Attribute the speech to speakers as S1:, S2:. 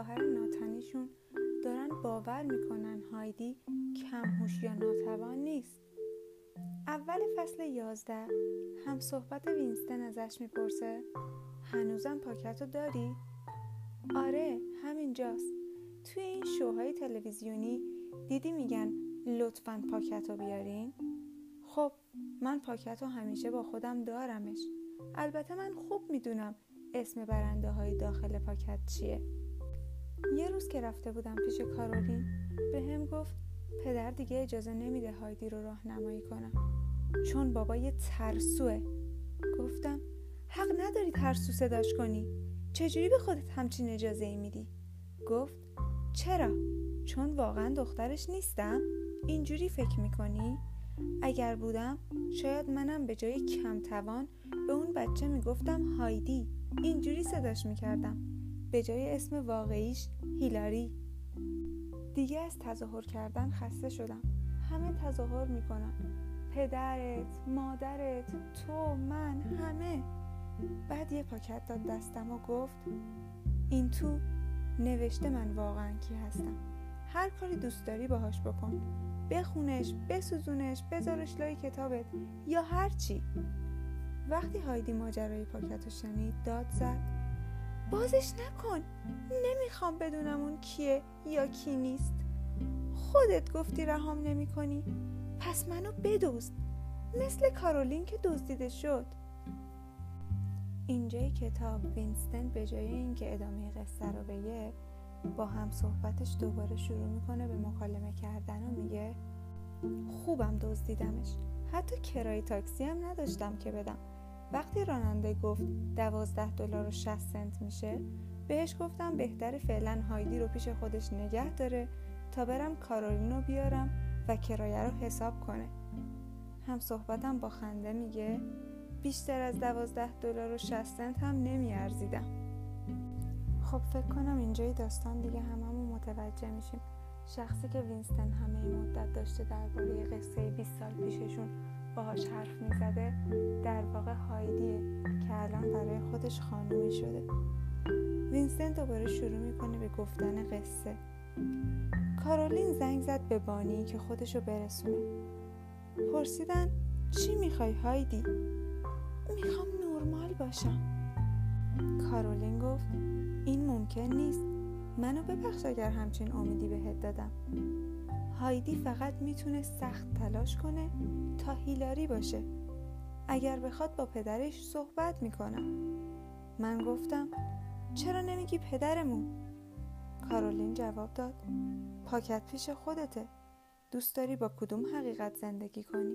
S1: خواهر ناتنیشون دارن باور می‌کنن هایدی کم هوش یا ناتوان نیست اول فصل یازده هم صحبت وینستن ازش می‌پرسه هنوزم پاکتو رو داری؟ آره همینجاست توی این شوهای تلویزیونی دیدی میگن لطفا پاکتو بیارین؟ خب من پاکتو همیشه با خودم دارمش البته من خوب می‌دونم اسم برنده های داخل پاکت چیه یه روز که رفته بودم پیش کارولین به هم گفت پدر دیگه اجازه نمیده هایدی رو راهنمایی کنم. چون بابا یه ترسوه. گفتم حق نداری ترسو صداش کنی. چجوری به خودت همچین اجازه ای میدی؟ گفت چرا؟ چون واقعا دخترش نیستم. اینجوری فکر می‌کنی؟ اگر بودم شاید منم به جای کمتوان به اون بچه می‌گفتم هایدی. اینجوری صداش می‌کردم. به جای اسم واقعیش هیلاری. دیگه از تظاهر کردن خسته شدم. همه تظاهر می‌کنن پدرت مادرت تو من همه. بعد یه پاکت داد دستم و گفت این تو نوشته من واقعا کی هستم. هر کاری دوست داری باهاش بکن. بخونش بسوزونش بذارش لای کتابت یا هر چی. وقتی هایدی ماجرای پاکت رو شنید داد زد. بازش نکن. نمی‌خوام بدونم اون کیه یا کی نیست. خودت گفتی رهام نمی کنی پس منو بدوست مثل کارولین که دزدیده شد. اینجای کتاب وینستن به جای اینکه ادامه قصه رو بگه با هم صحبتش دوباره شروع می‌کنه به مکالمه کردن و میگه خوبم دزدیدمش. حتی کرای تاکسی هم نداشتم که بدم. وقتی راننده گفت دوازده دلار و 60 سنت میشه بهش گفتم بهتر فعلا هایدی رو پیش خودش نگه داره تا برم کارولین رو بیارم و کرایه رو حساب کنه. هم صحبتم با خنده میگه بیشتر از دوازده دلار و 60 سنت هم نمیارزیدم. خب فکر کنم اینجای داستان دیگه هممون متوجه میشیم. شخصی که وینستن همه این مدت داشته درباره قصه 20 سال پیششون باهاش حرف می‌زده در واقع هایدیه که الان برای خودش خانومی شده. وینستن دوباره شروع می‌کنه به گفتن قصه. کارولین زنگ زد به بانی که خودشو برسونه. پرسیدن چی می‌خوای هایدی؟ می‌خوام نرمال باشم. کارولین گفت این ممکن نیست. منو ببخش اگر همچین امیدی بهت دادم. هایدی فقط می‌تونه سخت تلاش کنه تا هیلاری باشه. اگر بخواد با پدرش صحبت می‌کنم. من گفتم چرا نمیگی پدرمون؟ کارولین جواب داد پاکت پیش خودته. دوست داری با کدوم حقیقت زندگی کنی؟